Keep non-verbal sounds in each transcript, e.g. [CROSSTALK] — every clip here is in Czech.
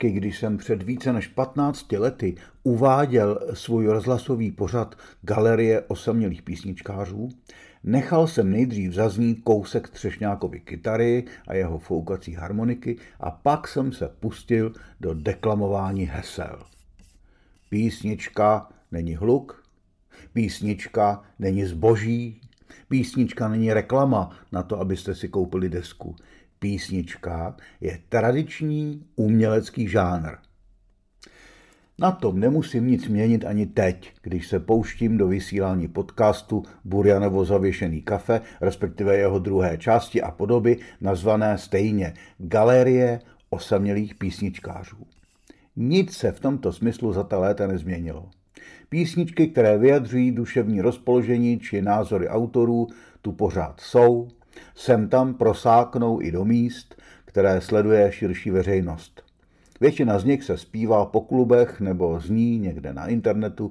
Vždycky, když jsem před více než 15 lety uváděl svůj rozhlasový pořad Galerie osamělých písničkářů, nechal jsem nejdřív zaznít kousek Třešňákovy kytary a jeho foukací harmoniky a pak jsem se pustil do deklamování hesel. Písnička není hluk, písnička není zboží, písnička není reklama na to, abyste si koupili desku písnička je tradiční umělecký žánr. Na tom nemusím nic měnit ani teď, když se pouštím do vysílání podcastu Burjanovo zavěšený kafe, respektive jeho druhé části a podoby, nazvané stejně Galerie osamělých písničkářů. Nic se v tomto smyslu za ta léta nezměnilo. Písničky, které vyjadřují duševní rozpoložení či názory autorů, tu pořád jsou, sem tam prosáknou i do míst, které sleduje širší veřejnost. Většina z nich se zpívá po klubech nebo zní někde na internetu.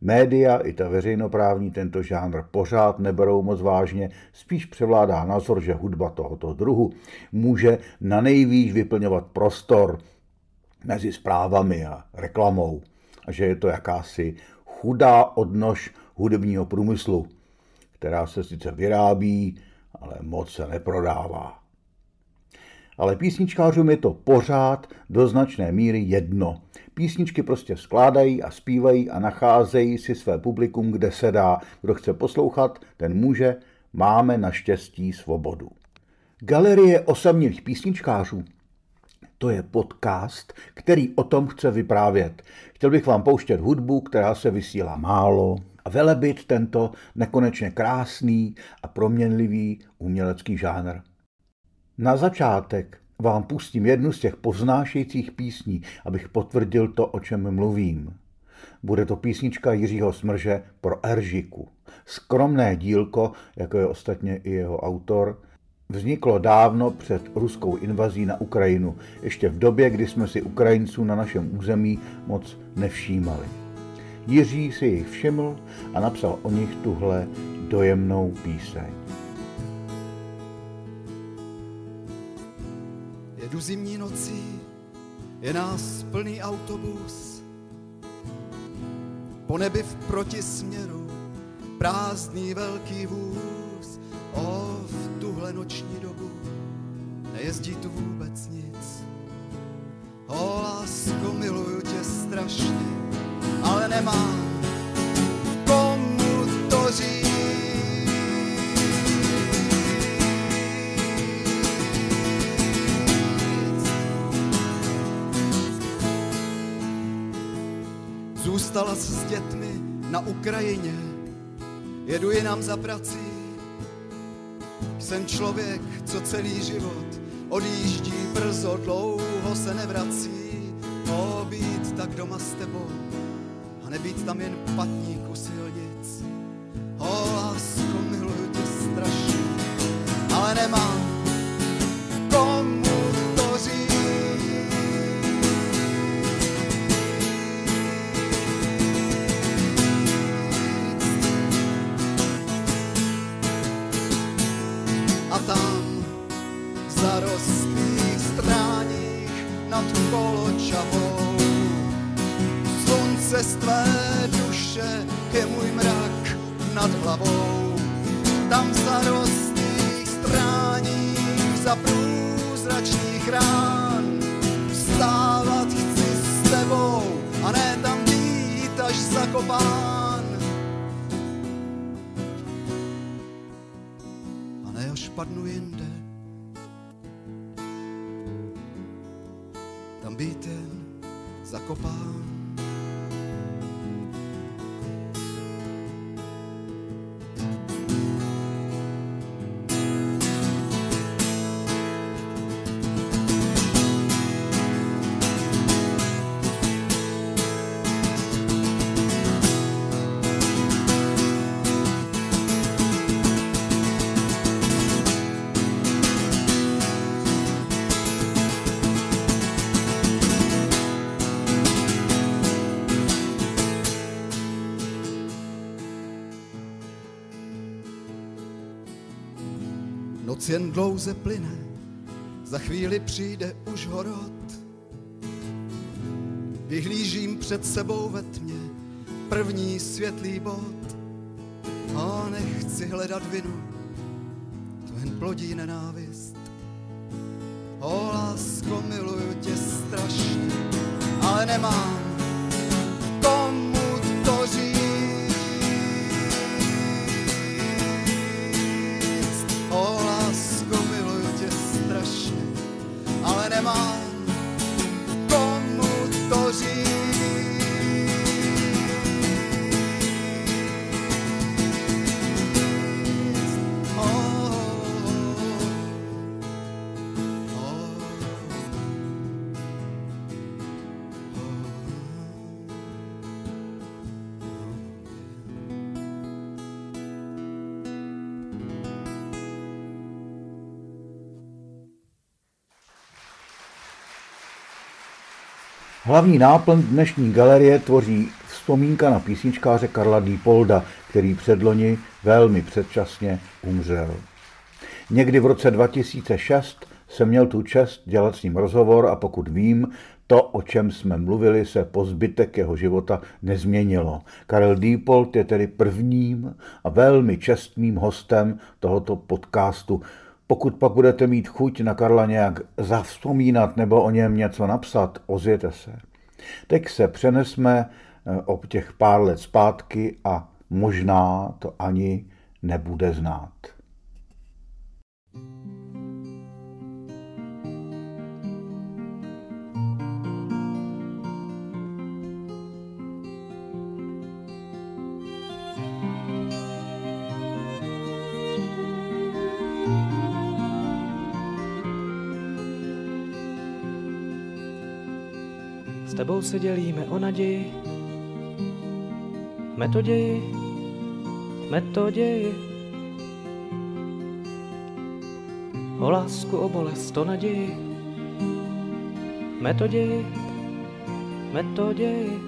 Média i ta veřejnoprávní tento žánr pořád neberou moc vážně, spíš převládá názor, že hudba tohoto druhu může na nejvýš vyplňovat prostor mezi zprávami a reklamou a že je to jakási chudá odnož hudebního průmyslu, která se sice vyrábí, ale moc se neprodává. Ale písničkářům je to pořád do značné míry jedno. Písničky prostě skládají a zpívají a nacházejí si své publikum, kde se dá. Kdo chce poslouchat, ten může. Máme naštěstí svobodu. Galerie osamělých písničkářů to je podcast, který o tom chce vyprávět. Chtěl bych vám pouštět hudbu, která se vysílá málo, a velebit tento nekonečně krásný a proměnlivý umělecký žánr. Na začátek vám pustím jednu z těch poznášejících písní, abych potvrdil to, o čem mluvím. Bude to písnička Jiřího Smrže pro Eržiku. Skromné dílko, jako je ostatně i jeho autor, vzniklo dávno před ruskou invazí na Ukrajinu, ještě v době, kdy jsme si Ukrajinců na našem území moc nevšímali. Jiří si jich všiml a napsal o nich tuhle dojemnou píseň. Jedu zimní nocí, je nás plný autobus. Po nebi v protisměru prázdný velký vůz. O, v tuhle noční dobu nejezdí tu vůbec nic. Ale nemám komu to říct. Zůstala s dětmi na Ukrajině, jedu jinam za prací. Jsem člověk, co celý život odjíždí brzo, dlouho se nevrací. O, být tak doma s tebou, nebýt tam jen patník u silnic. O, lásko, miluju tě strašně, ale nemám Noc jen dlouze plyne, za chvíli přijde už horod. Vyhlížím před sebou ve tmě první světlý bod a nechci hledat vinu, to jen plodí nenávist. O lásko, miluju tě strašně, ale nemám Hlavní náplň dnešní galerie tvoří vzpomínka na písničkáře Karla Dýpolda, který předloni velmi předčasně umřel. Někdy v roce 2006 jsem měl tu čest dělat s ním rozhovor a pokud vím, to, o čem jsme mluvili, se po zbytek jeho života nezměnilo. Karel Dýpold je tedy prvním a velmi čestným hostem tohoto podcastu. Pokud pak budete mít chuť na Karla nějak zavzpomínat nebo o něm něco napsat, ozvěte se. Teď se přenesme eh, o těch pár let zpátky a možná to ani nebude znát. Tebou se dělíme o naději, metoději, metoději. O lásku, o bolest, o naději, metoději, metoději.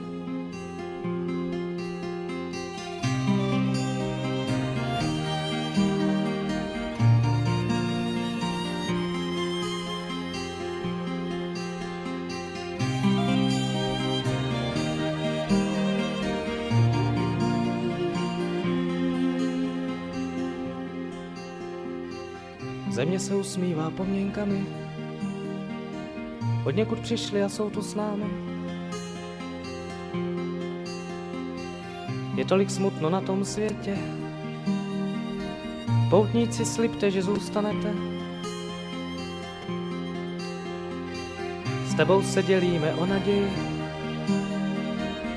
Se usmívá poměnkami, od někud přišli a jsou tu s námi. Je tolik smutno na tom světě, poutníci slibte, že zůstanete. S tebou se dělíme o naději,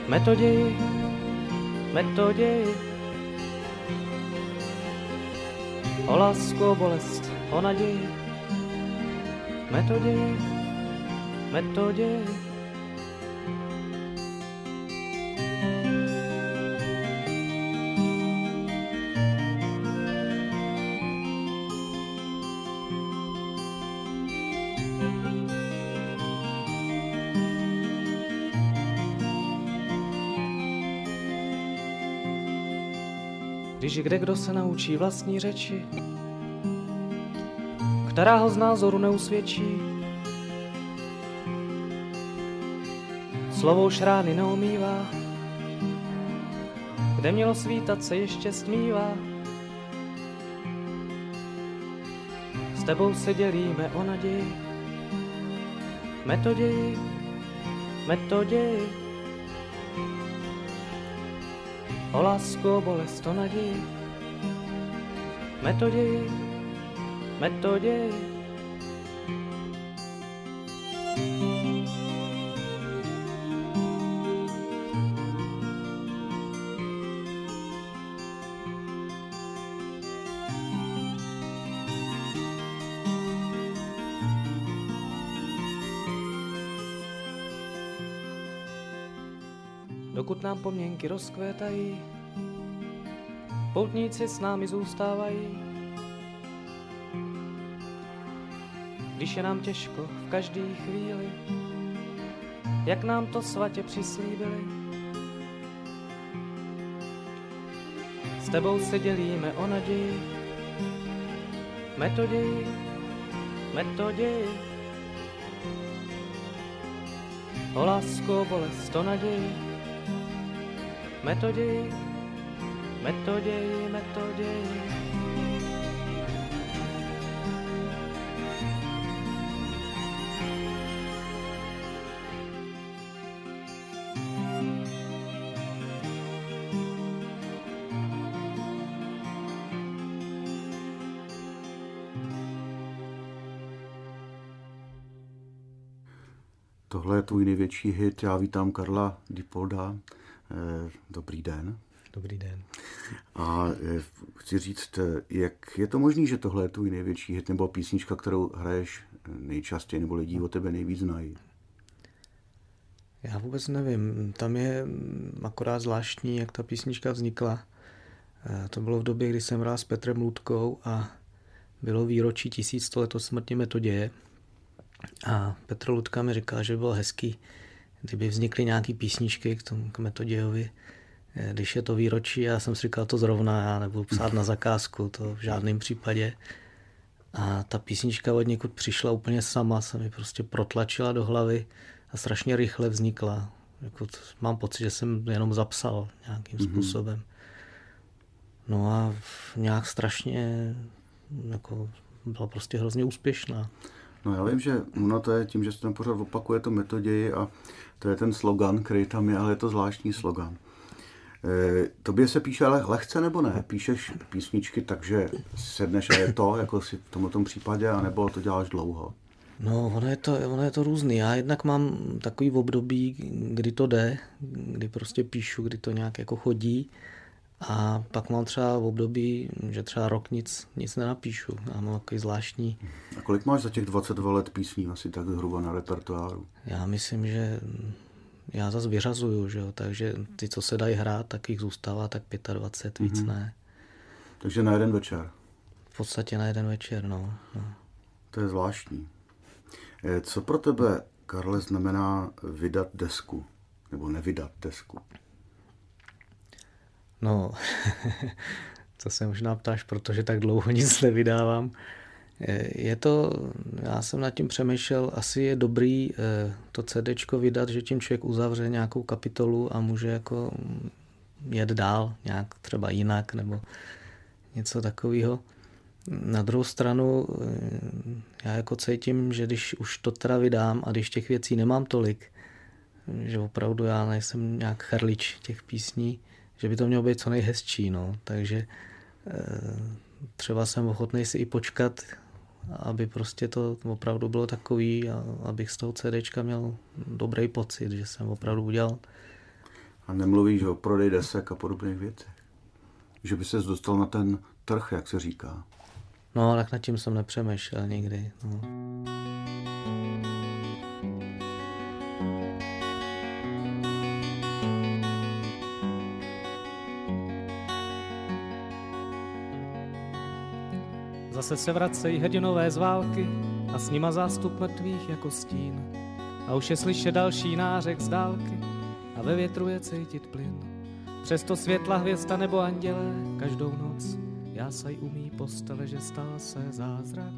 metoději, metoději. O lásku, o bolest, o naději, metoději, metoději. Když kde kdo se naučí vlastní řeči, která ho z názoru neusvědčí. Slovou šrány neumývá, kde mělo svítat se ještě stmívá. S tebou se dělíme o naději, metoději, metoději. O lásku, o bolest, o naději, metoději, metodě. Dokud nám pomněnky rozkvétají, poutníci s námi zůstávají. Když je nám těžko v každý chvíli, jak nám to svatě přislíbili. S tebou se dělíme o naději, Metoději, metoději. O lásko, bolest, o naději. Metoději, metoději, metoději. Tohle tvůj největší hit. Já vítám Karla Dipolda. Eh, dobrý den. Dobrý den. A eh, chci říct, eh, jak je to možné, že tohle je tvůj největší hit nebo písnička, kterou hraješ nejčastěji nebo lidi o tebe nejvíc znají? Já vůbec nevím. Tam je akorát zvláštní, jak ta písnička vznikla. To bylo v době, kdy jsem hrál s Petrem Ludkou a bylo výročí tisíc let od smrti Metoděje. A Petr Ludka mi říkal, že by bylo hezký, kdyby vznikly nějaký písničky k tomu k Metodějovi, eh, když je to výročí, já jsem si říkal to zrovna, já nebudu psát na zakázku, to v žádném případě. A ta písnička od někud přišla úplně sama, se mi prostě protlačila do hlavy a strašně rychle vznikla. Jako mám pocit, že jsem jenom zapsal nějakým mm-hmm. způsobem. No a nějak strašně jako byla prostě hrozně úspěšná. No já vím, že ono to je tím, že se tam pořád opakuje to metoději a to je ten slogan, který tam je, ale je to zvláštní slogan. E, tobě se píše ale lehce nebo ne? Píšeš písničky takže sedneš a je to, jako si v tomto případě, anebo to děláš dlouho? No, ono je, to, ono je to různý. Já jednak mám takový období, kdy to jde, kdy prostě píšu, kdy to nějak jako chodí a pak mám třeba v období, že třeba rok nic, nic nenapíšu. Já mám takový zvláštní... A kolik máš za těch 22 let písní asi tak zhruba na repertoáru? Já myslím, že já zase vyřazuju, že jo? takže ty, co se dají hrát, tak jich zůstává tak 25, víc mm-hmm. ne. Takže na jeden večer? V podstatě na jeden večer, no. no. To je zvláštní. Eh, co pro tebe, Karle, znamená vydat desku? Nebo nevydat desku? No, [LAUGHS] to se možná ptáš, protože tak dlouho nic nevydávám. Je to, já jsem nad tím přemýšlel, asi je dobrý eh, to CD vydat, že tím člověk uzavře nějakou kapitolu a může jako jet dál, nějak třeba jinak nebo něco takového. Na druhou stranu eh, já jako cítím, že když už to teda vydám a když těch věcí nemám tolik, že opravdu já nejsem nějak charlič těch písní, že by to mělo být co nejhezčí, no. Takže eh, třeba jsem ochotný si i počkat, aby prostě to opravdu bylo takový, a abych z toho CDčka měl dobrý pocit, že jsem opravdu udělal. A nemluvíš o prodej desek a podobných věcech? Že by se dostal na ten trh, jak se říká? No, tak nad tím jsem nepřemýšlel nikdy. No. Zase se vracejí hrdinové z války a s nima zástup mrtvých jako stín. A už je slyšet další nářek z dálky a ve větru je cítit plyn. Přesto světla hvězda nebo andělé každou noc jásaj umí postele, že stal se zázrak.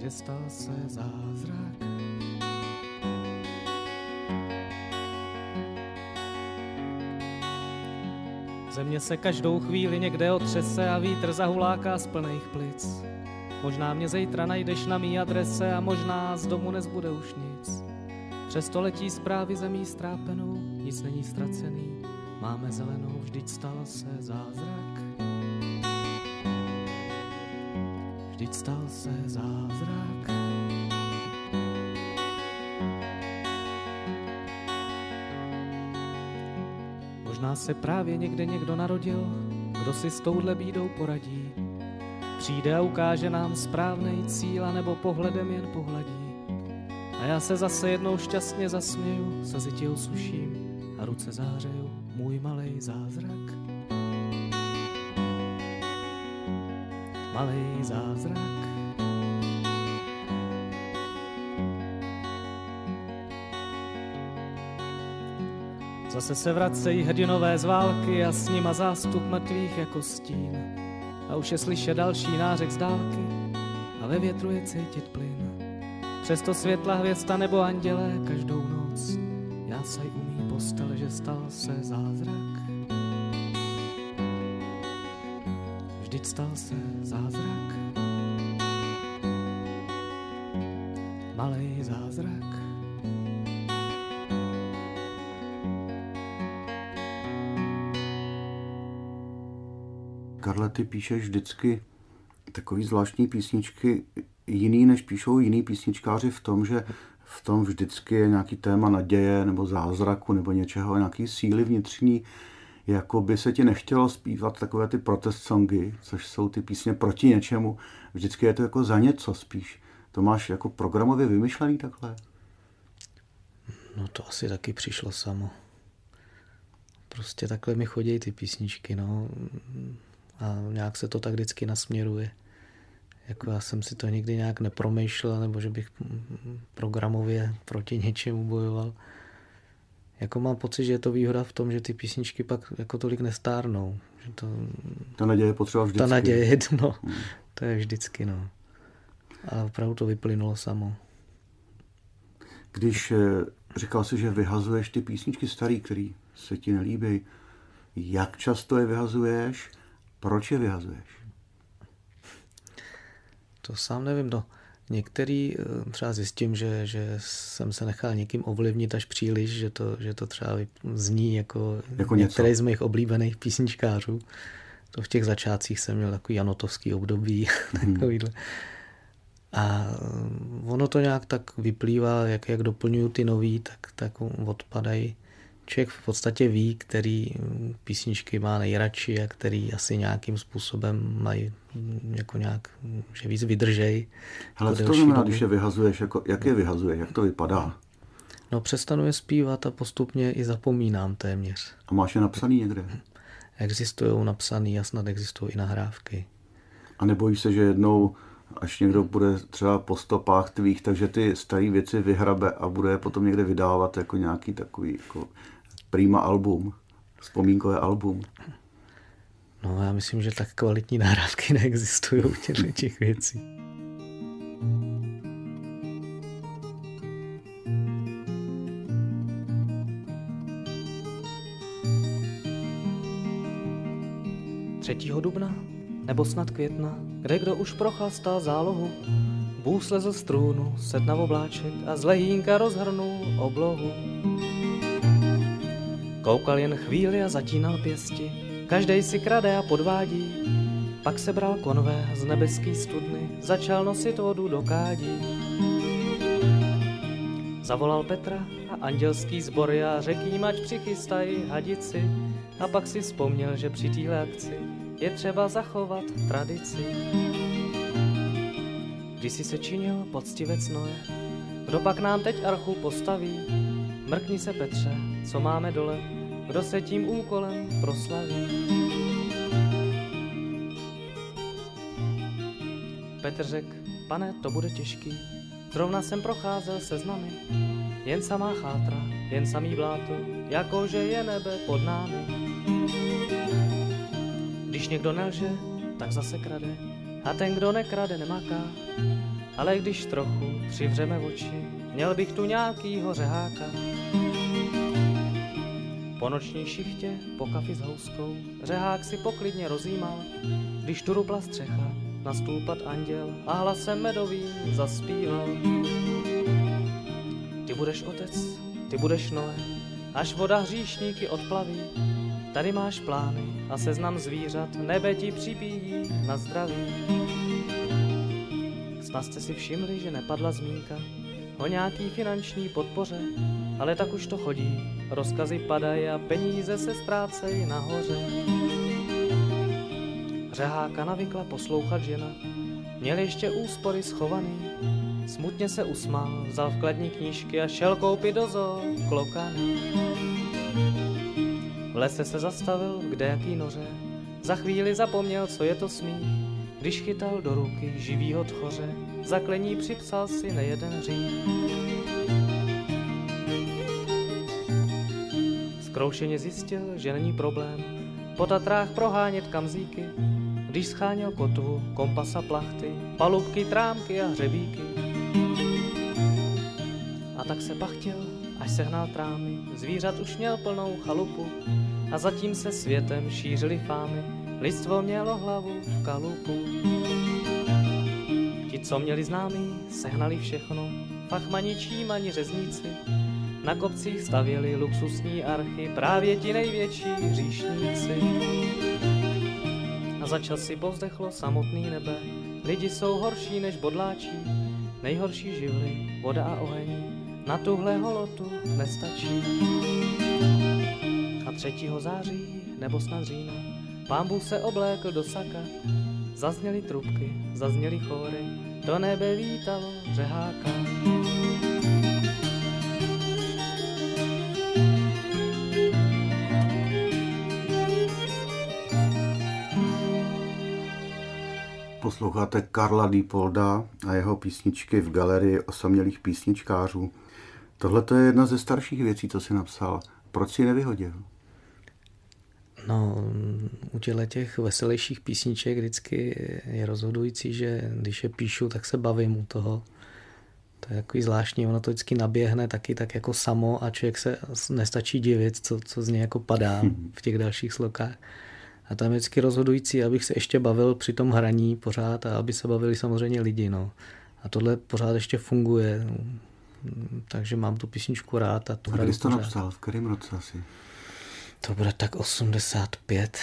Že stal se zázrak. Země se každou chvíli někde otřese a vítr zahuláká z plných plic. Možná mě zítra najdeš na mý adrese a možná z domu nezbude už nic. Přesto letí zprávy zemí strápenou, nic není ztracený, máme zelenou, vždyť stal se zázrak. Vždyť stal se zázrak. Možná se právě někde někdo narodil, kdo si s touhle bídou poradí. Přijde a ukáže nám správný cíl, nebo pohledem jen pohladí. A já se zase jednou šťastně zasměju, slzy ti osuším a ruce zářeju můj malý zázrak. Malý zázrak. Zase se vracejí hrdinové z války a s nima zástup mrtvých jako stín. a už je slyšet další nářek z dálky a ve větru je cítit plyn. Přesto světla hvězda nebo andělé každou noc jásaj umí postel, že stal se zázrak. Vždyť stal se zázrak. Ty píšeš vždycky takový zvláštní písničky, jiný než píšou jiný písničkáři v tom, že v tom vždycky je nějaký téma naděje nebo zázraku nebo něčeho, nějaký síly vnitřní, jako by se ti nechtělo zpívat takové ty protest songy, což jsou ty písně proti něčemu. Vždycky je to jako za něco spíš. To máš jako programově vymyšlený takhle? No to asi taky přišlo samo. Prostě takhle mi chodí ty písničky, no. A nějak se to tak vždycky nasměruje. Jako já jsem si to nikdy nějak nepromýšlel, nebo že bych programově proti něčemu bojoval. Jako mám pocit, že je to výhoda v tom, že ty písničky pak jako tolik nestárnou. Že to, ta naděje je potřeba vždycky. Ta naděje, no, hmm. to je vždycky, no. A opravdu to vyplynulo samo. Když eh, říkal si, že vyhazuješ ty písničky starý, které se ti nelíbí, jak často je vyhazuješ, proč je vyhazuješ? To sám nevím, no. Některý eh, třeba zjistím, že, že jsem se nechal někým ovlivnit až příliš, že to, že to třeba zní jako, jako některý z mých oblíbených písničkářů. To v těch začátcích jsem měl takový janotovský období. [LAUGHS] Hmm. Takovýhle. A eh, ono to nějak tak vyplývá, jak, jak doplňuju ty nový, tak, tak odpadají člověk v podstatě ví, který písničky má nejradši a který asi nějakým způsobem mají jako nějak, že víc vydržej. Ale jako co to znamená, když je vyhazuješ, jako, jak je vyhazuješ, jak to vypadá? No přestanu je zpívat a postupně i zapomínám téměř. A máš je napsaný někde? Existují napsaný a snad existují i nahrávky. A nebojíš se, že jednou až někdo bude třeba po stopách tvých, takže ty staré věci vyhrabe a bude je potom někde vydávat jako nějaký takový jako prima album, vzpomínkové album. No já myslím, že tak kvalitní nahrávky neexistují u těch, těch věcí. Třetího dubna nebo snad května, kde kdo už prochlastal zálohu, Bůh slezl z trůnu, set na obláček a z lehínka rozhrnul oblohu. Koukal jen chvíli a zatínal pěsti, každej si krade a podvádí. Pak se bral konvé z nebeský studny, začal nosit vodu do kádí. Zavolal Petra a andělský zbor a řekl jim, ať přichystají hadici. A pak si vzpomněl, že při téhle akci je třeba zachovat tradici. Když si se činil poctivec Noé, kdo pak nám teď archu postaví? Mrkni se Petře, co máme dole, kdo se tím úkolem proslaví. Petr řekl, pane, to bude těžký, zrovna jsem procházel seznamy, jen samá chátra, jen samý bláto, jakože je nebe pod námi. Když někdo nelže, tak zase krade, a ten, kdo nekrade, nemaká. Ale když trochu přivřeme oči, měl bych tu nějakýho řeháka. Po noční šichtě, po kafi s houskou, řehák si poklidně rozjímal, když tu rupla střecha, na anděl a hlasem medovým zaspíval. Ty budeš otec, ty budeš Noé, až voda hříšníky odplaví, tady máš plány a seznam zvířat, nebe ti připíjí na zdraví. Snad jste si všimli, že nepadla zmínka o nějaký finanční podpoře, ale tak už to chodí, rozkazy padají a peníze se ztrácejí nahoře. Řeháka navykla poslouchat žena, měl ještě úspory schovaný, smutně se usmál, vzal vkladní knížky a šel koupit do zoo klokany. Lese se zastavil, kde jaký noře, za chvíli zapomněl, co je to smích, když chytal do ruky živýho tchoře, zaklení připsal si nejeden řích. Zkroušeně zjistil, že není problém po Tatrách prohánět kamzíky, když scháněl kotvu, kompasa plachty, palubky, trámky a hřebíky. A tak se pachtil, až sehnal trámy, zvířat už měl plnou chalupu a zatím se světem šířily fámy, lidstvo mělo hlavu v kalupu. Ti, co měli známý, sehnali všechno, fachmani, čímani, řezníci, na kopcích stavěli luxusní archy, právě ti největší hříšníci. A za časy povzdechlo samotný nebe, lidi jsou horší než bodláčí, nejhorší živly, voda a oheň, na tuhle holotu nestačí. A 3. září, nebo snad října, pán Bůh se oblékl do saka, zazněly trubky, zazněly chóry, do nebe vítalo řeháka. Posloucháte Karla Dipolda a jeho písničky v galerii osamělých písničkářů. Tohle to je jedna ze starších věcí, co si napsal. Proč si nevyhodil? No, u těch veselějších písniček vždycky je rozhodující, že když je píšu, tak se bavím u toho. To je takový zvláštní, ono to vždycky naběhne taky tak jako samo a člověk se nestačí divit, co, co z něj jako padá v těch dalších slokách. A tam je vždycky rozhodující, abych se ještě bavil při tom hraní pořád a aby se bavili samozřejmě lidi. No. A tohle pořád ještě funguje. Takže mám tu písničku rád. A, tu a kdy jsi to pořád. napsal? V kterém roce asi? To bude tak 85.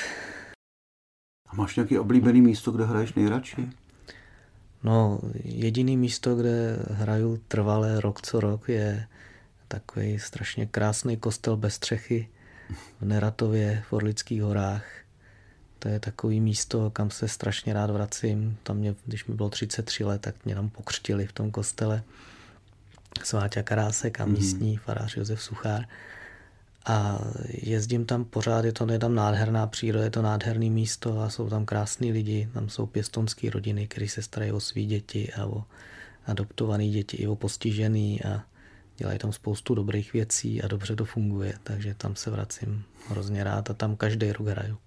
A máš nějaký oblíbený místo, kde hraješ nejradši? No, jediný místo, kde hraju trvalé rok co rok je takový strašně krásný kostel bez střechy v Neratově v Orlických horách. To je takový místo, kam se strašně rád vracím. Tam mě, když mi bylo 33 let, tak mě tam pokřtili v tom kostele. Sváťa Karásek a mhm. místní mm. farář Josef Suchár. A jezdím tam pořád, je to tam nádherná příroda, je to nádherný místo a jsou tam krásní lidi, tam jsou pěstonské rodiny, které se starají o svý děti a o adoptované děti i o postižený a dělají tam spoustu dobrých věcí a dobře to funguje, takže tam se vracím hrozně rád a tam každý rok hraju.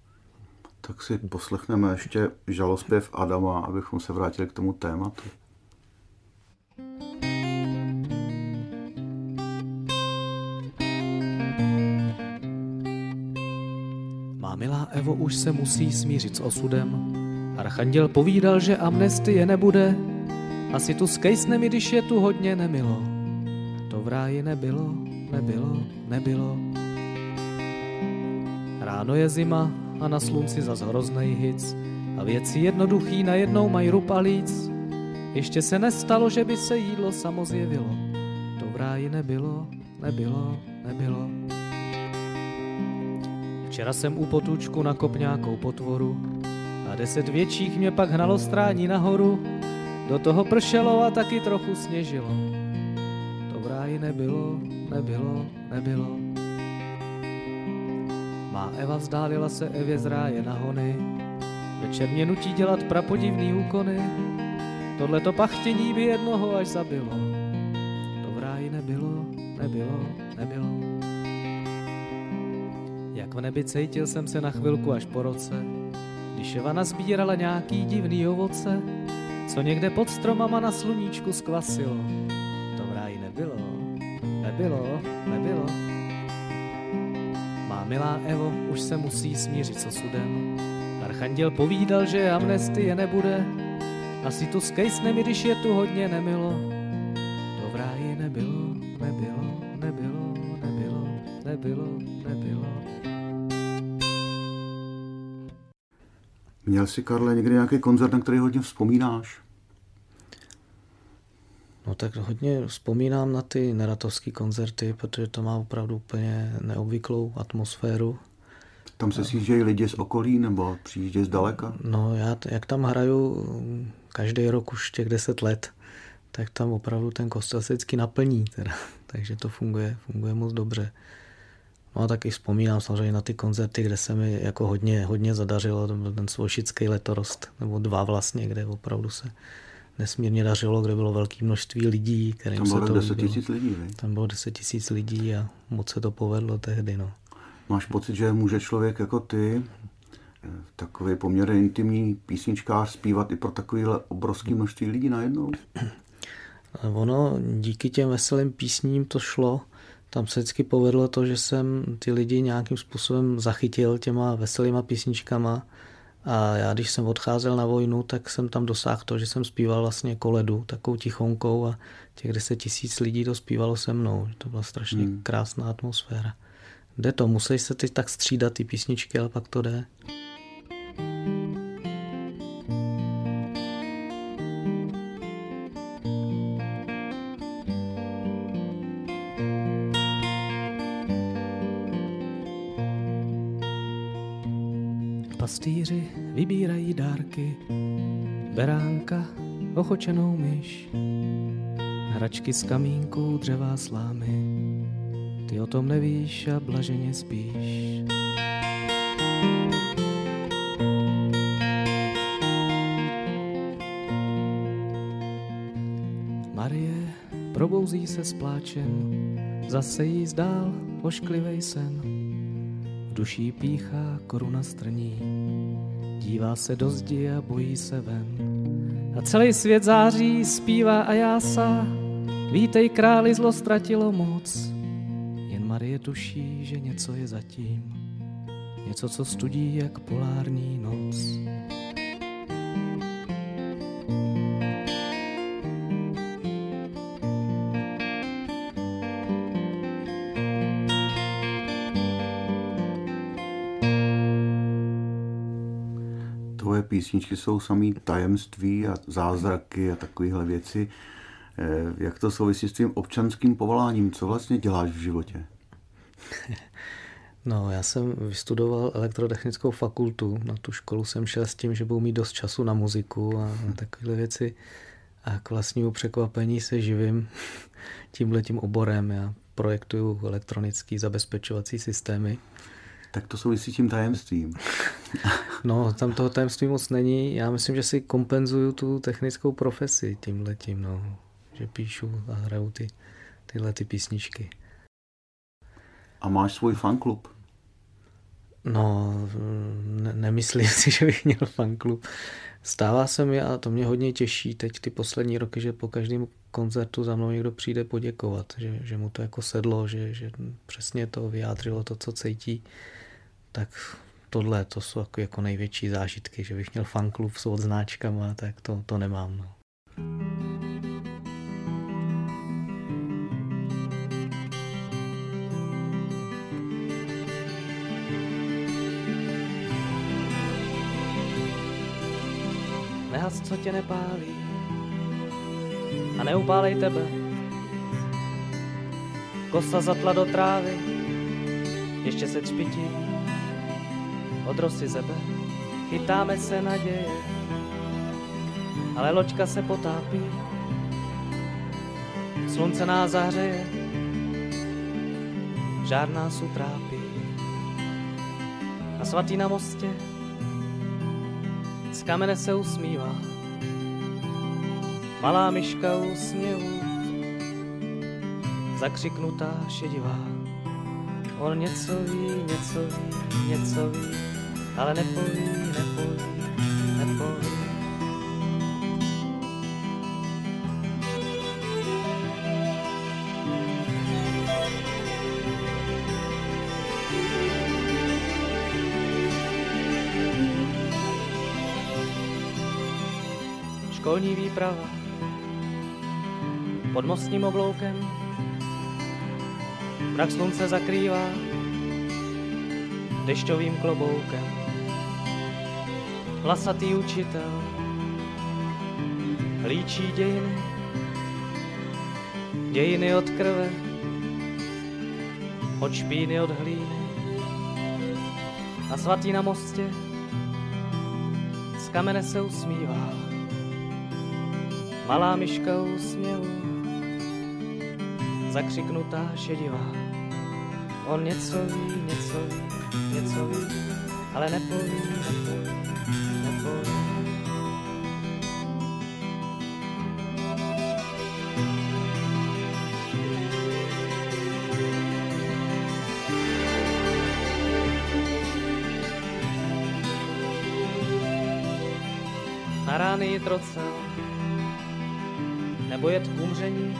Tak si poslechneme ještě žalospěv Adama, abychom se vrátili k tomu tématu. Milá Evo už se musí smířit s osudem. Archanděl povídal, že amnestie nebude. Asi tu skejsne mi, když je tu hodně nemilo. To v ráji nebylo, nebylo, nebylo. Ráno je zima, a na slunci zas hroznej hic a věci jednoduchý najednou mají rupalíc. Ještě se nestalo, že by se jídlo samo zjevilo. To v ráji nebylo, nebylo, nebylo. Včera jsem u potůčku nakop nějakou potvoru a deset větších mě pak hnalo strání nahoru. Do toho pršelo a taky trochu sněžilo. To v ráji nebylo, nebylo, nebylo. Má Eva vzdálila se Evě z ráje na hony. Večer mě nutí dělat prapodivný úkony. Tohle to pachtění by jednoho až zabilo. Nebi cítil jsem se na chvilku až po roce, když Eva nazbírala nějaký divný ovoce, co někde pod stromama na sluníčku skvasilo. To v ráji nebylo, nebylo, nebylo milá Evo, už se musí smířit s osudem. Archanděl povídal, že amnestie nebude, asi tu skejsne mi, když je tu hodně nemilo. Měl jsi, Karle, někdy nějaký koncert, na který hodně vzpomínáš? No tak hodně vzpomínám na ty neratovské koncerty, protože to má opravdu úplně neobvyklou atmosféru. Tam se sjíždějí lidi z okolí nebo přijíždějí z daleka? No já, jak tam hraju každý rok už těch deset let, tak tam opravdu ten kostel se vždycky naplní, teda. [LAUGHS] takže to funguje, funguje moc dobře. No a taky vzpomínám samozřejmě na ty koncerty, kde se mi jako hodně, hodně zadařilo, to byl ten svošický letorost, nebo dva vlastně, kde opravdu se nesmírně dařilo, kde bylo velké množství lidí. Kterým Tam bylo se to 10 tisíc lidí, ne? Tam bylo 10 tisíc lidí a moc se to povedlo tehdy. No. Máš pocit, že může člověk jako ty takový poměrně intimní písničkář zpívat i pro takovéhle obrovské množství lidí najednou? [CLEARS THROAT] Ono díky těm veselým písním to šlo. Tam se vždycky povedlo to, že jsem ty lidi nějakým způsobem zachytil těma veselýma písničkama. A já, když jsem odcházel na vojnu, tak jsem tam dosáhl to, že jsem zpíval vlastně koledu, takovou tichonkou a těch deset tisíc lidí to zpívalo se mnou. To byla strašně hmm. krásná atmosféra. Jde to, musíš se teď tak střídat ty písničky, ale pak to jde. Pastýři vybírají dárky, beránka, ochočenou myš, hračky s kamínkou, dřevá slámy. Ty o tom nevíš a blaženě spíš. Marie probouzí se s pláčem, zase jí zdál ošklivej sen. Duší píchá koruna strní, dívá se do zdi a bojí se ven. A celý svět září, zpívá a jásá, vítej králi, zlo ztratilo moc. Jen Marie tuší, že něco je zatím, něco, co studí jak polární noc. Písničky jsou samý tajemství a zázraky a takovéhle věci. Eh, jak to souvisí s tvým občanským povoláním? Co vlastně děláš v životě? [LAUGHS] No, já jsem vystudoval elektrotechnickou fakultu. Na tu školu jsem šel s tím, že budu mít dost času na muziku a na takové věci. A k vlastnímu překvapení se živím [LAUGHS] tímhletím oborem. Já projektuju elektronické zabezpečovací systémy. Tak to souvisí s tím tajemstvím. [LAUGHS] no, tam toho tajemství moc není. Já myslím, že si kompenzuju tu technickou profesi tímhletím, no. Že píšu a hraju ty, tyhle ty písničky. A máš svůj fanklub? No, ne, nemyslím si, [LAUGHS] že bych měl fanklub. Stává se mi a to mě hodně těší teď ty poslední roky, že po každém koncertu za mnou někdo přijde poděkovat, že, že mu to jako sedlo, že, že přesně to vyjádřilo to, co cítí. Tak tohle to jsou jako, jako největší zážitky, že bych měl fanklub s odznáčkama, tak to, to nemám. No. nehas, co tě nepálí a neupálej tebe. Kosa zatla do trávy, ještě se třpití od rosy zebe. Chytáme se naděje, ale loďka se potápí. Slunce nás zahřeje, žár nás utrápí. A svatý na mostě z kamene se usmívá. Malá myška úsměvu, zakřiknutá šedivá. On něco ví, něco ví, něco ví, ale nepoví, nepoví, nepoví. školní výprava pod mostním obloukem. Mrak slunce zakrývá dešťovým kloboukem. Vlasatý učitel líčí dějiny, dějiny od krve, od špíny od hlíny. A svatý na mostě z kamene se usmívá malá myška úsměvu, zakřiknutá šedivá. On něco ví, něco ví, něco ví, ale nepoví, nepoví. Na rány jít rocel, nebo jet k umření.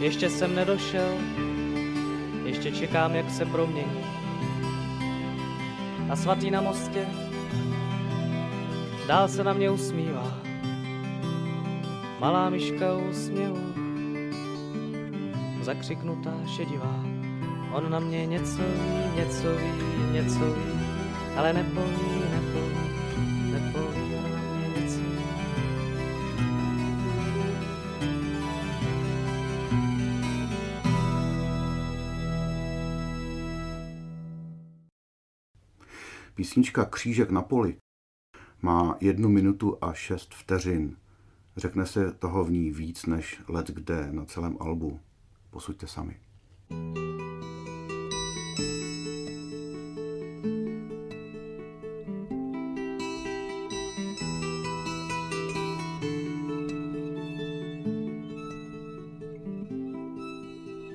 Ještě jsem nedošel, ještě čekám, jak se promění. A svatý na mostě dál se na mě usmívá. Malá myška usměvu, zakřiknutá šedivá. On na mě něco ví, něco ví, něco ví, ale nepoví, Písnička Křížek na poli má jednu minutu a šest vteřin. Řekne se toho v ní víc než let kde na celém albu. Posuďte sami.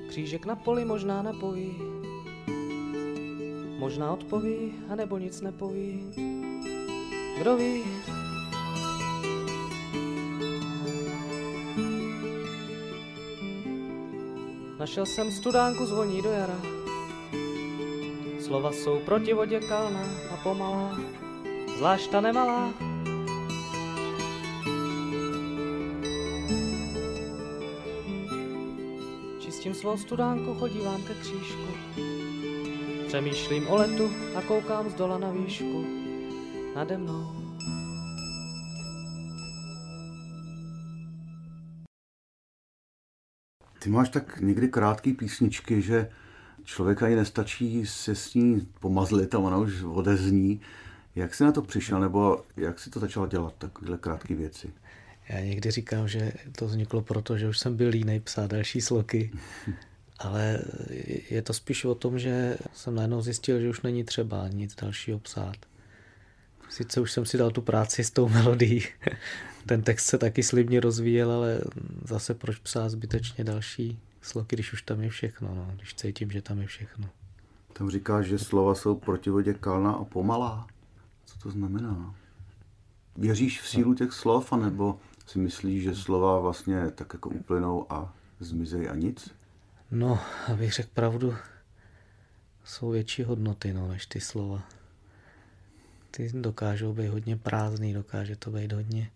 Křížek na poli možná napoví, možná odpoví, anebo nic nepoví. Kdo ví? Našel jsem studánku zvoní do jara. Slova jsou proti vodě kalná a pomalá, zvlášť ta nemalá. Čistím svou studánku, chodívám ke křížku. Přemýšlím o letu a koukám z dola na výšku. Nade mnou. Ty máš tak někdy krátký písničky, že člověka i nestačí se s ní pomazlit a ona už odezní. Jak jsi na to přišel, nebo jak si to začal dělat, takovéhle krátké věci? Já někdy říkám, že to vzniklo proto, že už jsem byl línej psát další sloky, [LAUGHS] ale je to spíš o tom, že jsem najednou zjistil, že už není třeba nic dalšího psát. Sice už jsem si dal tu práci s tou melodií, [LAUGHS] ten text se taky slibně rozvíjel, ale zase proč psát zbytečně další sloky, když už tam je všechno, no, když cítím, že tam je všechno. Tam říkáš, že slova jsou protivodě kalná a pomalá. Co to znamená? Věříš v sílu těch slov, anebo si myslíš, že slova vlastně tak jako uplynou a zmizejí a nic? No, abych řekl pravdu, jsou větší hodnoty no, než ty slova. Ty dokážou být hodně prázdný, dokáže to být hodně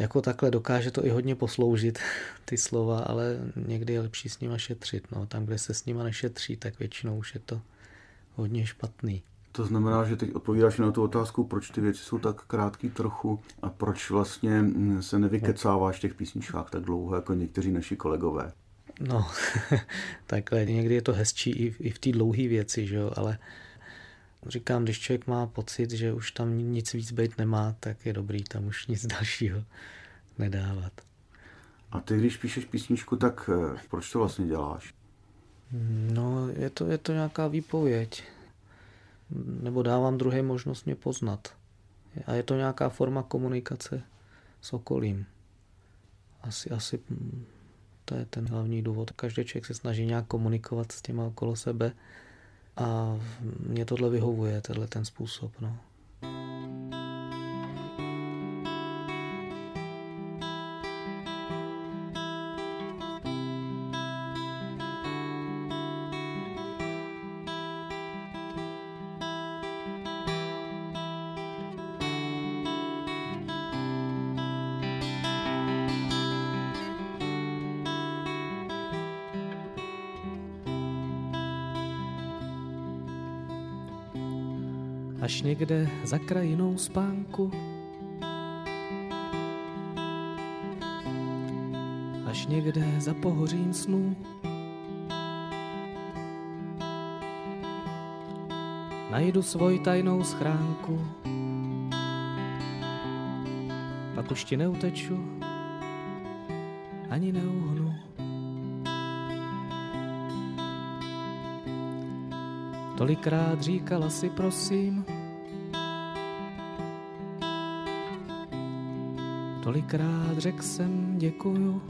jako takhle dokáže to i hodně posloužit, [LAUGHS] ty slova, ale někdy je lepší s nima šetřit. No. Tam, kde se s nima nešetří, tak většinou už je to hodně špatný. To znamená, že teď odpovídáš na tu otázku, proč ty věci jsou tak krátký trochu a proč vlastně se nevykecáváš v těch písničkách tak dlouho, jako někteří naši kolegové. No, [LAUGHS] takhle, někdy je to hezčí i, i v té dlouhé věci, že jo, ale říkám, když člověk má pocit, že už tam nic víc být nemá, tak je dobrý tam už nic [LAUGHS] dalšího nedávat. A ty, když píšeš písničku, tak eh, proč to vlastně děláš? No, je to, je to nějaká výpověď. Nebo dávám druhé možnost mě poznat. A je to nějaká forma komunikace s okolím. Asi, asi to je ten hlavní důvod. Každý člověk se snaží nějak komunikovat s těma okolo sebe a mě tohle vyhovuje, tenhle ten způsob. No. Až někde za krajinou spánku. Až někde za pohořím snů. Najdu svoji tajnou schránku, pak už ti neuteču, ani neuhnu. Tolikrát říkala si prosím, Tolikrát řekl jsem děkuju.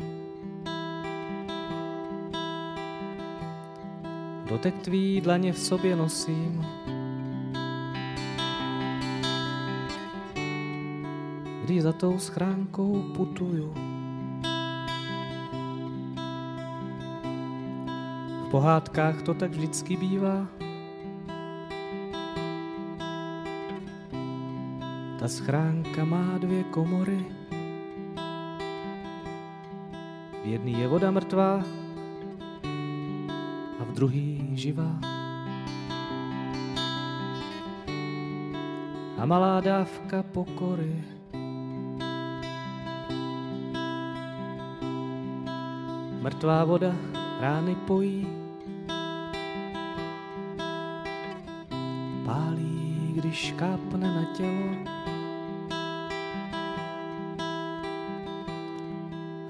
Dotek tvý dlaně v sobě nosím. když za tou schránkou putuju. V pohádkách to tak vždycky bývá. Ta schránka má dvě komory. V jedný je voda mrtvá a v druhý živá. A malá dávka pokory. Mrtvá voda rány pojí. Pálí, když kápne na tělo.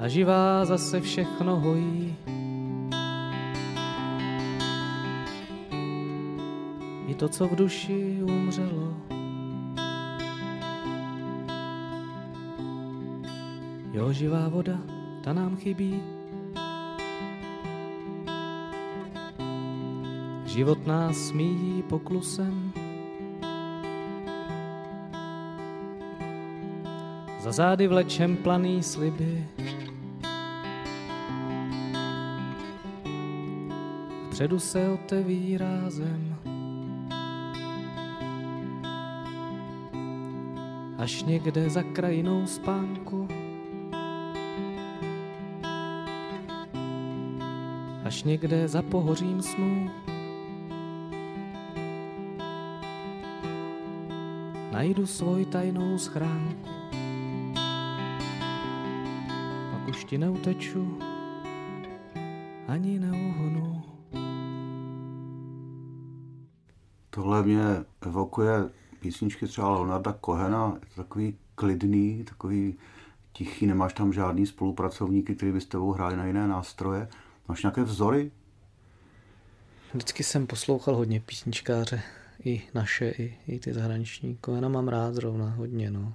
A živá zase všechno hojí. I to, co v duši umřelo. Jo, živá voda, ta nám chybí. Život nás smíjí poklusem. Za zády vlečem planý sliby. Vpředu se otevírá zem. Až někde za krajinou spánku. Až někde za pohořím snů. Najdu svoj tajnou schránku. Pak už ti neuteču, ani neuhonu. Tohle mě evokuje písničky třeba Leonarda Kohena, je to takový klidný, takový tichý, nemáš tam žádný spolupracovníky, kteří by s tebou hráli na jiné nástroje. Máš nějaké vzory? Vždycky jsem poslouchal hodně písničkáře, i naše, i, i ty zahraniční. Kohena mám rád zrovna hodně, no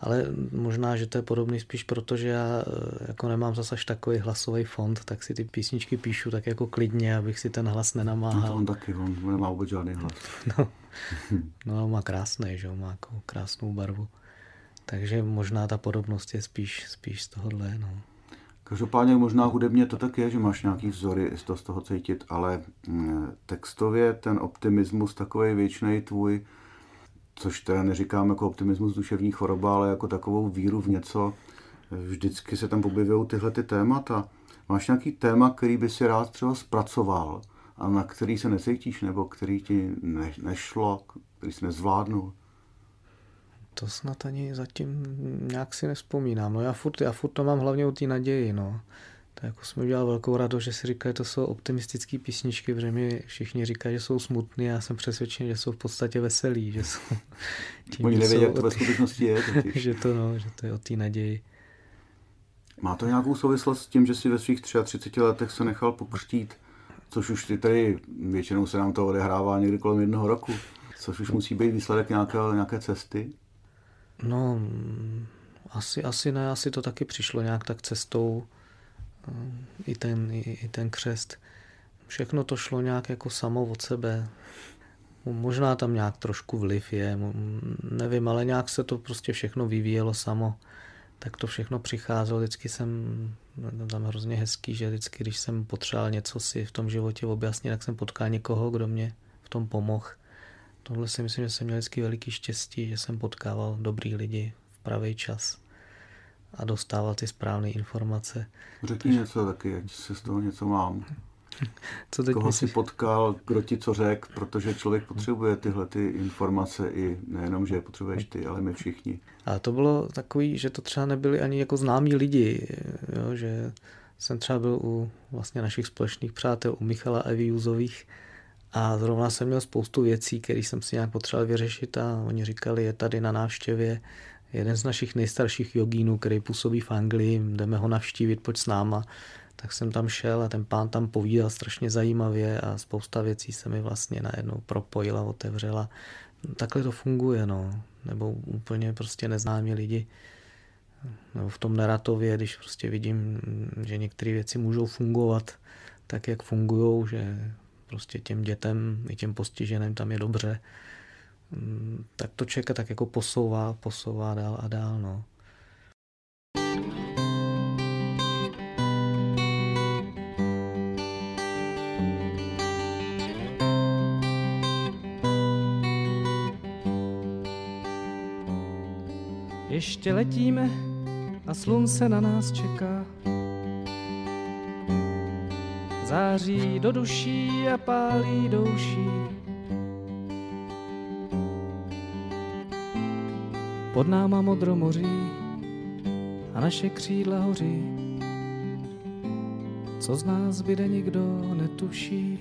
ale možná, že to je podobný spíš proto, že já eh, jako nemám zase až takový hlasový fond, tak si ty písničky píšu tak jako klidně, abych si ten hlas nenamáhal. No to on taky, on nemá vůbec žádný hlas. [LAUGHS] No, no má krásný, že má jako krásnou barvu. Takže možná ta podobnost je spíš, spíš z tohohle, no. Každopádně možná hudebně to tak je, že máš nějaký vzory z toho, z toho cítit, ale mm, textově ten optimismus takový věčný tvůj, což teda neříkám jako optimismus duševní choroba, ale jako takovou víru v něco. Vždycky se tam objevují tyhle ty témata. Máš nějaký téma, který by si rád třeba zpracoval a na který se necítíš, nebo který ti ne, nešlo, který jsi nezvládnul? To snad ani zatím nějak si nespomínám. No já furt, já furt to mám hlavně o té naději, no. Tak jako jsme udělal velkou radost, že si říkají, že to jsou optimistické písničky, protože mi všichni říkají, že jsou smutné a já jsem přesvědčen, že jsou v podstatě veselí, že jsou... [LAUGHS] Tím, Oni nevědí, jak to ve skutečnosti je. [LAUGHS] že, to, no, že to je o té naději. Má to nějakou souvislost s tím, že si ve svých 33 letech se nechal pokřtít, což už ty tady, většinou se nám to odehrává někdy kolem jednoho roku, což už musí být výsledek nějaké, nějaké cesty? No, asi, asi ne, asi to taky přišlo nějak tak cestou i ten, i, i ten křest. Všechno to šlo nějak jako samo od sebe. Možná tam nějak trošku vliv je, nevím, ale nějak se to prostě všechno vyvíjelo samo. Tak to všechno přicházelo, vždycky jsem, no, tam hrozně hezký, že vždycky, když jsem potřeboval něco si v tom životě objasnit, tak jsem potkal někoho, kdo mě v tom pomohl. Tohle si myslím, že jsem měl vždycky veliký štěstí, že jsem potkával dobrý lidi v pravý čas a dostával ty správné informace. Řekni něco taky, ať se z toho něco mám. [LAUGHS] Co teď Koho myslíš? si potkal, kdo ti co řekl, protože člověk potřebuje tyhle ty informace i nejenom, že je potřebuješ ty, ale my všichni. A to bylo takový, že to třeba nebyli ani jako známí lidi, jo, že jsem třeba byl u vlastně našich společných přátel, u Michala Evy Juzových a zrovna jsem měl spoustu věcí, které jsem si nějak potřeboval vyřešit a oni říkali, je tady na návštěvě jeden z našich nejstarších jogínů, který působí v Anglii, jdeme ho navštívit, pojď s náma. Tak jsem tam šel a ten pán tam povídal strašně zajímavě a spousta věcí se mi vlastně najednou propojila, otevřela. Takhle to funguje, no. Nebo úplně prostě neznámí lidi. Nebo v tom Neratově, když prostě vidím, že některé věci můžou fungovat tak, jak fungují, že prostě těm dětem i těm postiženým tam je dobře, tak to člověka tak jako posouvá, posouvá dál a dál. No. Ještě letíme a slunce na nás čeká. Září do duší a pálí douší. Pod náma modromoří a naše křídla hoří. Co z nás bude nikdo netuší.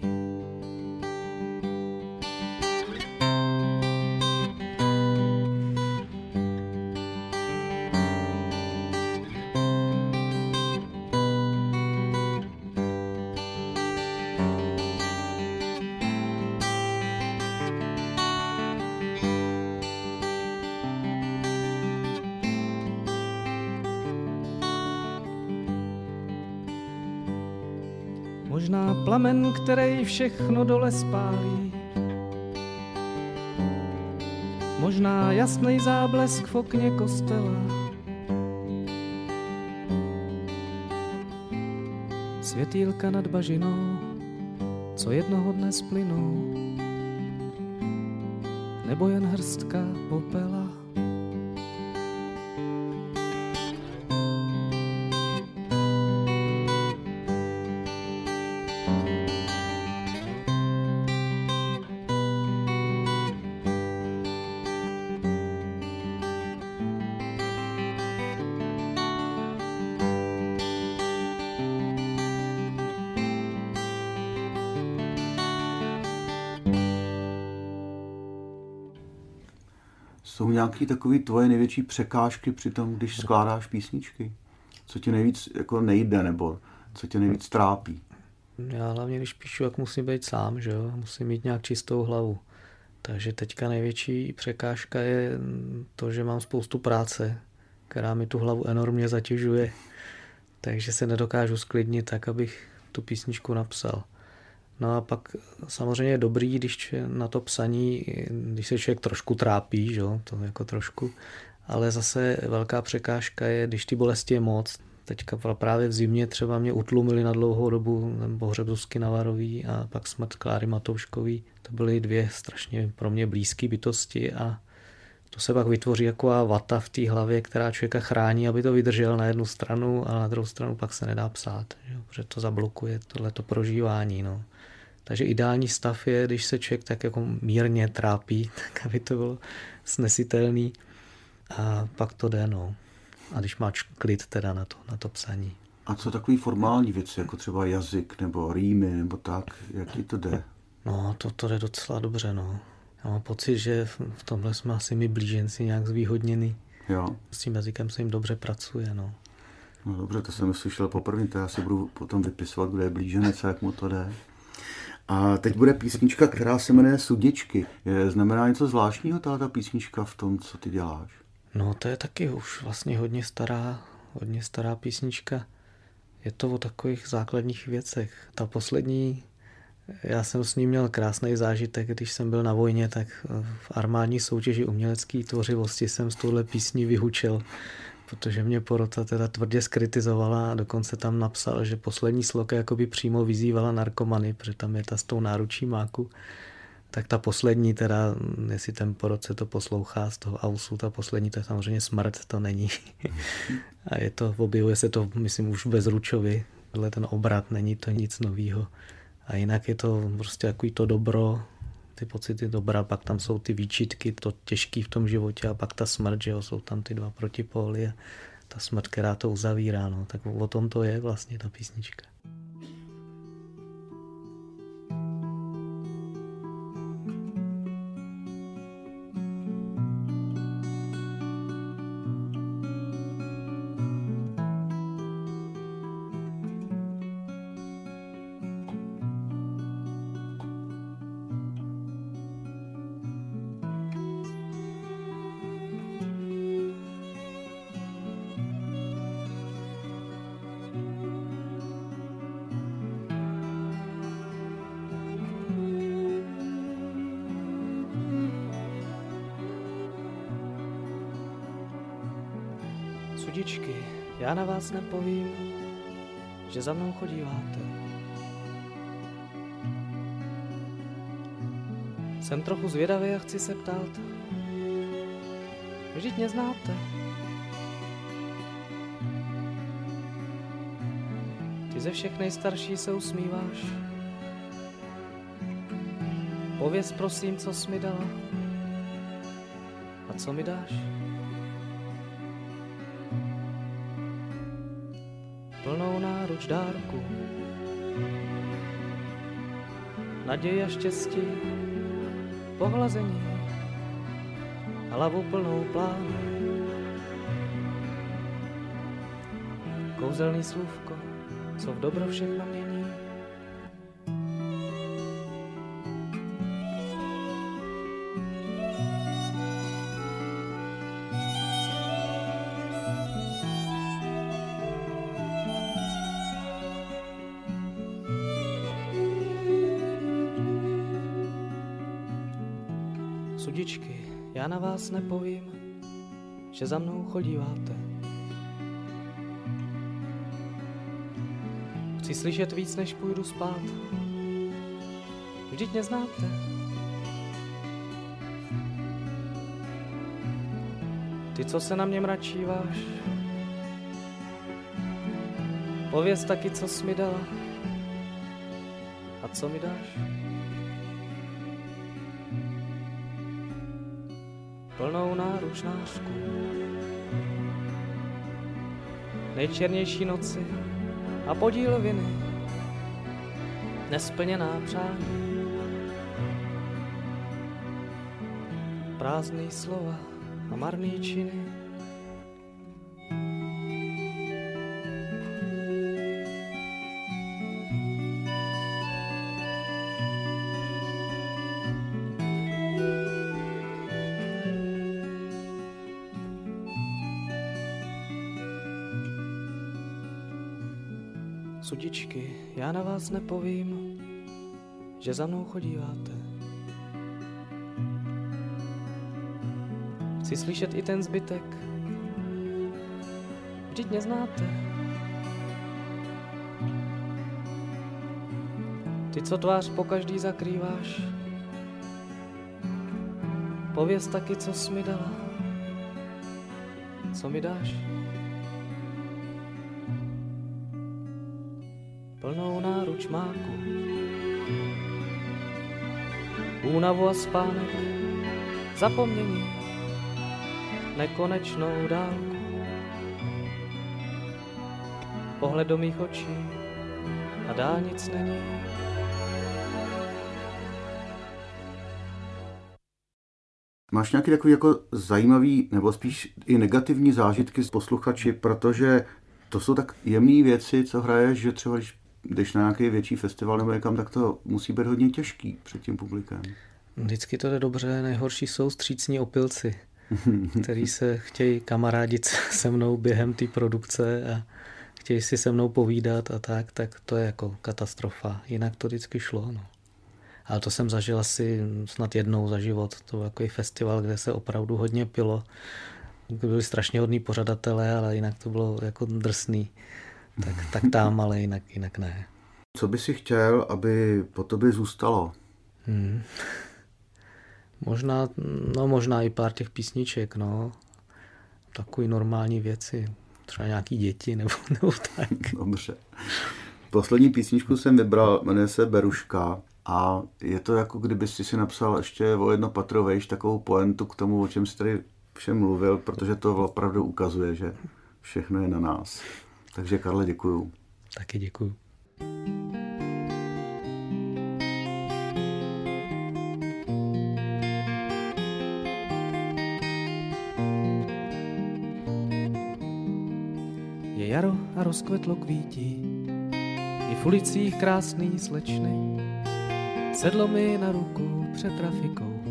Možná plamen, který všechno dole spálí. Možná jasný záblesk v okně kostela. Světýlka nad bažinou, co jednoho dne splynou. Nebo jen hrstka popela. Nějaké takové tvoje největší překážky při tom, když skládáš písničky? Co ti nejvíc jako nejde, nebo co tě nejvíc trápí? Já hlavně, když píšu, jak musím být sám, že jo? Musím mít nějak čistou hlavu. Takže teďka největší překážka je to, že mám spoustu práce, která mi tu hlavu enormně zatěžuje. Takže se nedokážu sklidnit tak, abych tu písničku napsal. No a pak samozřejmě je dobrý, když na to psaní, když se člověk trošku trápí, že? to jako trošku, ale zase velká překážka je, když ty bolesti je moc. Teďka právě v zimě třeba mě utlumili na dlouhou dobu pohřeb Zuzky Navarový a pak smrt Kláry Matouškový. To byly dvě strašně pro mě blízké bytosti a to se pak vytvoří jako vata v té hlavě, která člověka chrání, aby to vydržel na jednu stranu a na druhou stranu pak se nedá psát, že? protože to zablokuje tohleto prožívání. No. Takže ideální stav je, když se člověk tak jako mírně trápí, [LAUGHS] tak aby to bylo snesitelný a pak to jde, no. A když má klid teda na to, na to psaní. A co takový formální věci, jako třeba jazyk nebo rýmy nebo tak, jaký to jde? No, to, to jde docela dobře, no. Já mám pocit, že v tomhle jsme asi my blíženci nějak zvýhodněný. Jo. S tím jazykem se jim dobře pracuje, no. No dobře, to jsem slyšel poprvé, to já si budu potom vypisovat, kdo je blíženec a jak mu to jde. A teď bude písnička, která se jmenuje Sudičky. Je, znamená něco zvláštního ta, ta písnička v tom, co ty děláš? No to je taky už vlastně hodně stará, hodně stará písnička. Je to o takových základních věcech. Ta poslední, já jsem s ním měl krásný zážitek, když jsem byl na vojně, tak v armádní soutěži umělecké tvořivosti jsem s touhle písní vyhučil protože mě porota teda tvrdě skritizovala a dokonce tam napsal, že poslední sloka jakoby přímo vyzývala narkomany, protože tam je ta s tou náručí máku. Tak ta poslední teda, jestli ten poroce to poslouchá z toho ausu, ta poslední to je samozřejmě smrt, to není. [LAUGHS] a je to, objevuje se to, myslím, už bez Ručovi, tenhle ten obrat, není to nic novýho. A jinak je to prostě takový to dobro, ty pocity dobra, pak tam jsou ty výčitky, to těžký v tom životě a pak ta smrt, že jo, jsou tam ty dva protipóly a ta smrt, která to uzavírá, no, tak o tom to je vlastně ta písnička. Sudičky, já na vás nepovím, že za mnou chodíváte. Jsem trochu zvědavý a chci se ptát. Vždyť mě znáte. Ty ze všech nejstarší se usmíváš. Pověz prosím, co jsi mi dala. A co mi dáš? Dárku. Naděje štěstí, pohlazení, hlavu plnou plánu. Kouzelný slůvko, co v dobro všechno mění. Já na vás nepovím, že za mnou chodíváte. Chci slyšet víc, než půjdu spát. Vždyť mě znáte. Ty, co se na mě mračíváš, pověz taky, co jsi mi dala. A co mi dáš? Plnou náručnářku. Nejčernější noci a podíl viny. Nesplněná přání. Prázdný slova a marný činy. Já na vás nepovím, že za mnou chodíváte. Chci slyšet i ten zbytek. Vždyť mě znáte. Ty, co tvář po každý zakrýváš, pověz taky, co jsi mi dala. Co mi dáš? Únavu a spánek, zapomnění, nekonečnou dálku. Pohled do mých očí a dál nic není. Máš nějaký takový jako zajímavý nebo spíš i negativní zážitky z posluchači, protože to jsou tak jemné věci, co hraješ, že třeba když když na nějaký větší festival nebo někam, tak to musí být hodně těžký před tím publikem. Vždycky to jde dobře, nejhorší jsou střícní opilci, [LAUGHS] který se chtějí kamarádit se mnou během té produkce a chtějí si se mnou povídat a tak, tak to je jako katastrofa. Jinak to vždycky šlo. No. Ale to jsem zažil asi snad jednou za život. To byl takový festival, kde se opravdu hodně pilo. Byli strašně hodní pořadatelé, ale jinak to bylo jako drsný tak, tak tam, ale jinak, jinak ne. Co by si chtěl, aby po tobě zůstalo? Hmm. Možná, no možná i pár těch písniček, no. Takový normální věci. Třeba nějaký děti nebo, [LAUGHS] nebo tak. Dobře. Poslední písničku jsem vybral, jmenuje se Beruška a je to jako kdyby si napsal ještě o jedno patro vejš takovou poentu k tomu, o čem jsi tady všem mluvil, protože to opravdu ukazuje, že všechno je na nás. Takže Karle, děkuju. Taky děkuju. Je jaro a rozkvetlo kvítí, i v ulicích krásný slečny. Sedlo mi na ruku před trafikou,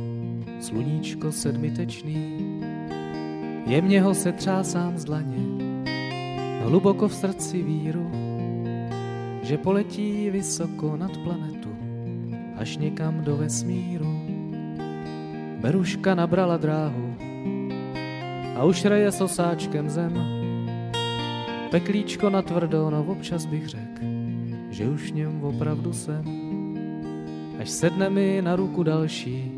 sluníčko sedmitečný. Jemně ho se třásám z dlaně, hluboko v srdci víru, že poletí vysoko nad planetu, až někam do vesmíru. Beruška nabrala dráhu a už reje sosáčkem zem, peklíčko na tvrdo, no občas bych řekl, že už něm opravdu jsem. Až sedne mi na ruku další,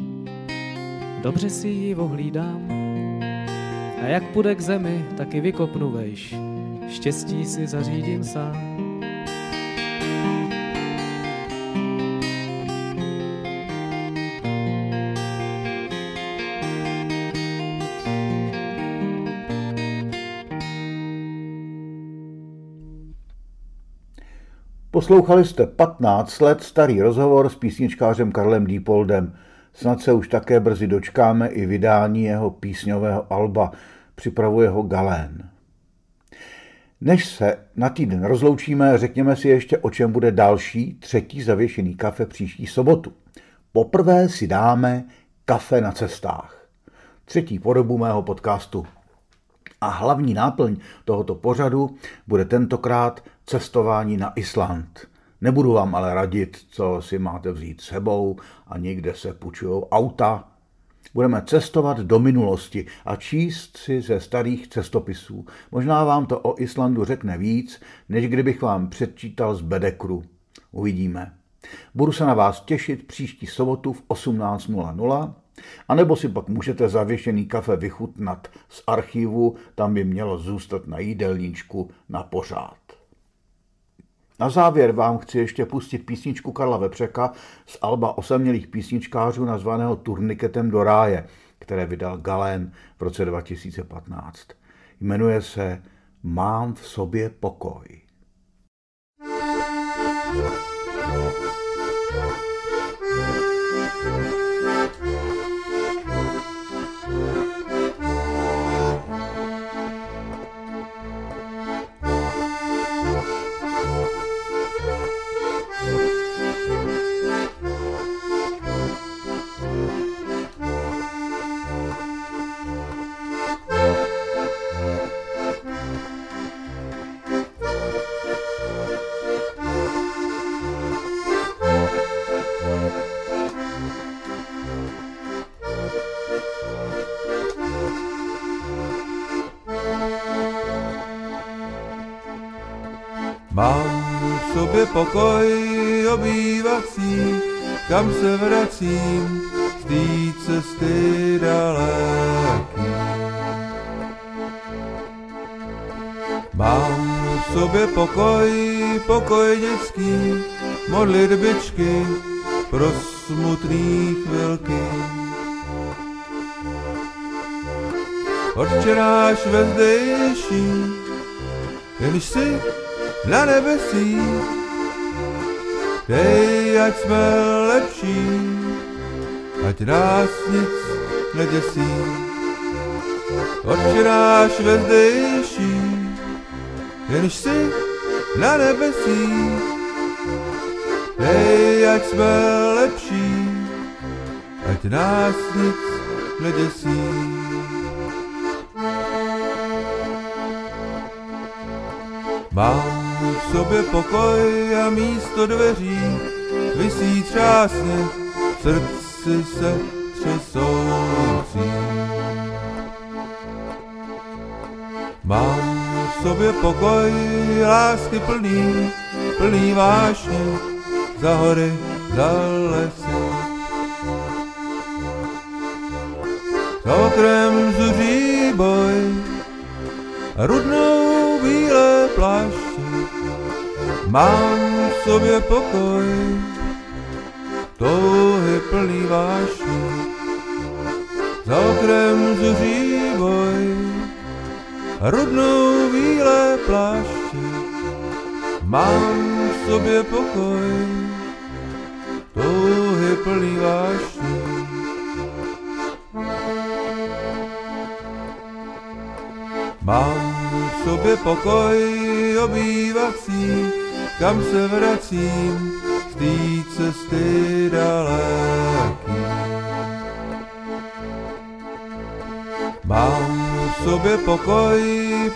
dobře si ji ohlídám. A jak půjde k zemi, taky vykopnu vejš, štěstí si zařídím sám. Poslouchali jste 15 let starý rozhovor s písničkářem Karlem Diepoldem. Snad se už také brzy dočkáme i vydání jeho písňového alba. Připravuje ho Galén. Než se na týden rozloučíme, řekněme si ještě, o čem bude další, třetí zavěšený kafe příští sobotu. Poprvé si dáme kafe na cestách. Třetí podobu mého podcastu. A hlavní náplň tohoto pořadu bude tentokrát cestování na Island. Nebudu vám ale radit, co si máte vzít sebou a někde se půjčují auta. Budeme cestovat do minulosti a číst si ze starých cestopisů. Možná vám to o Islandu řekne víc, než kdybych vám předčítal z Bedekru. Uvidíme. Budu se na vás těšit příští sobotu v 18.00 a nebo si pak můžete zavěšený kafe vychutnat z archivu, tam by mělo zůstat na jídelníčku na pořád. Na závěr vám chci ještě pustit písničku Karla Vepřeka z alba osamělých písničkářů nazvaného Turniketem do ráje, které vydal Galén v roce 2015. Jmenuje se Mám v sobě pokoj. Thank pokoj obývací, kam se vracím z té cesty daleký. Mám v sobě pokoj, pokoj dětský, modlitbičky pro smutný chvilky. Od včeráš ve zdejší, jenž si na nebesích. Dej, ať jsme lepší, ať nás nic neděsí. Odčiráš vezdejší, jenž si na nebesích. Dej, ať jsme lepší, ať nás nic neděsí. Mám sobě pokoj a místo dveří vysí třásně srdci se třesoucí. Mám v sobě pokoj, lásky plný, plný vášně, za hory, za lesy. Za okrem zuří boj rudnou bílé pláště Mám v sobě pokoj, touhy plný vášně, za okrem zuří boj, rudnou bílé pláště. Mám v sobě pokoj, touhy plný vášně. Mám v sobě pokoj obývací, kam se vracím z té cesty daleký. Mám v sobě pokoj,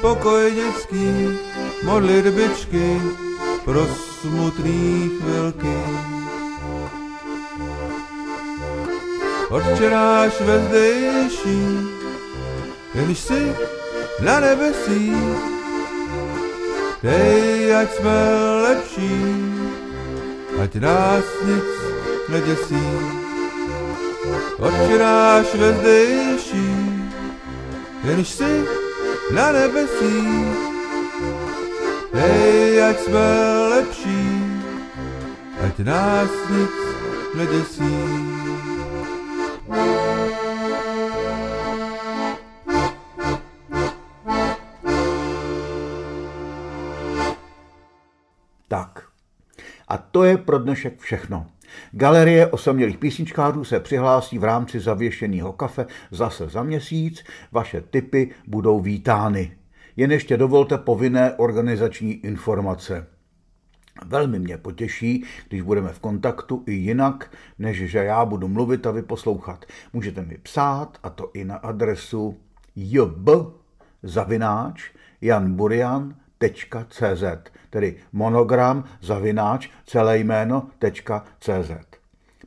pokoj dětský, modlitbičky pro smutný chvilky. Od včeráš ve zdejší, jenž si na nebesích Dej, ať jsme lepší, ať nás nic neděsí. Oči náš vezdejší, jenž si na nebesích. Dej, ať jsme lepší, ať nás nic neděsí. To je pro dnešek všechno. Galerie osamělých písničkářů se přihlásí v rámci zavěšeného kafe zase za měsíc. Vaše tipy budou vítány. Jen ještě dovolte povinné organizační informace. Velmi mě potěší, když budeme v kontaktu i jinak, než že já budu mluvit a vy poslouchat. Můžete mi psát, a to i na adresu jb zavináč tedy monogram zavináč celé jméno.cz.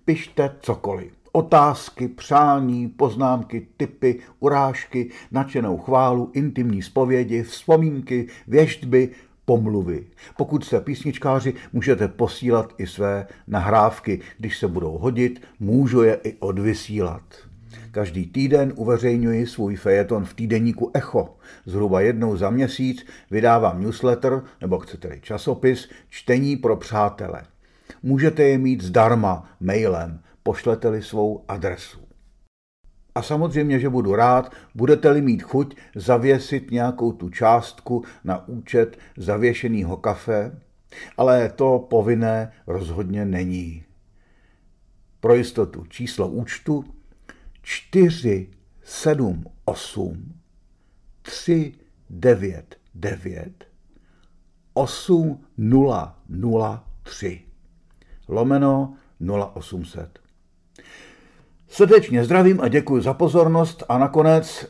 Pište cokoliv. Otázky, přání, poznámky, typy, urážky, nadšenou chválu, intimní zpovědi, vzpomínky, věštby, pomluvy. Pokud jste písničkáři, můžete posílat i své nahrávky. Když se budou hodit, můžu je i odvysílat. Každý týden uveřejňuji svůj fejeton v týdeníku Echo. Zhruba jednou za měsíc vydávám newsletter, nebo chcete-li časopis, čtení pro přátele. Můžete je mít zdarma mailem, pošlete-li svou adresu. A samozřejmě, že budu rád, budete-li mít chuť zavěsit nějakou tu částku na účet zavěšeného kafe, ale to povinné rozhodně není. Pro jistotu číslo účtu 478 399 8003 lomeno 0800. Srdečně zdravím a děkuji za pozornost a nakonec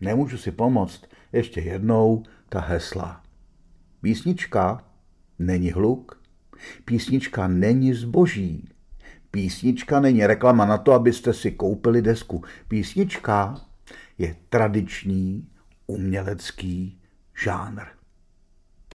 nemůžu si pomoct ještě jednou ta hesla. Písnička není hluk, písnička není zboží, písnička není reklama na to, abyste si koupili desku. Písnička je tradiční umělecký žánr.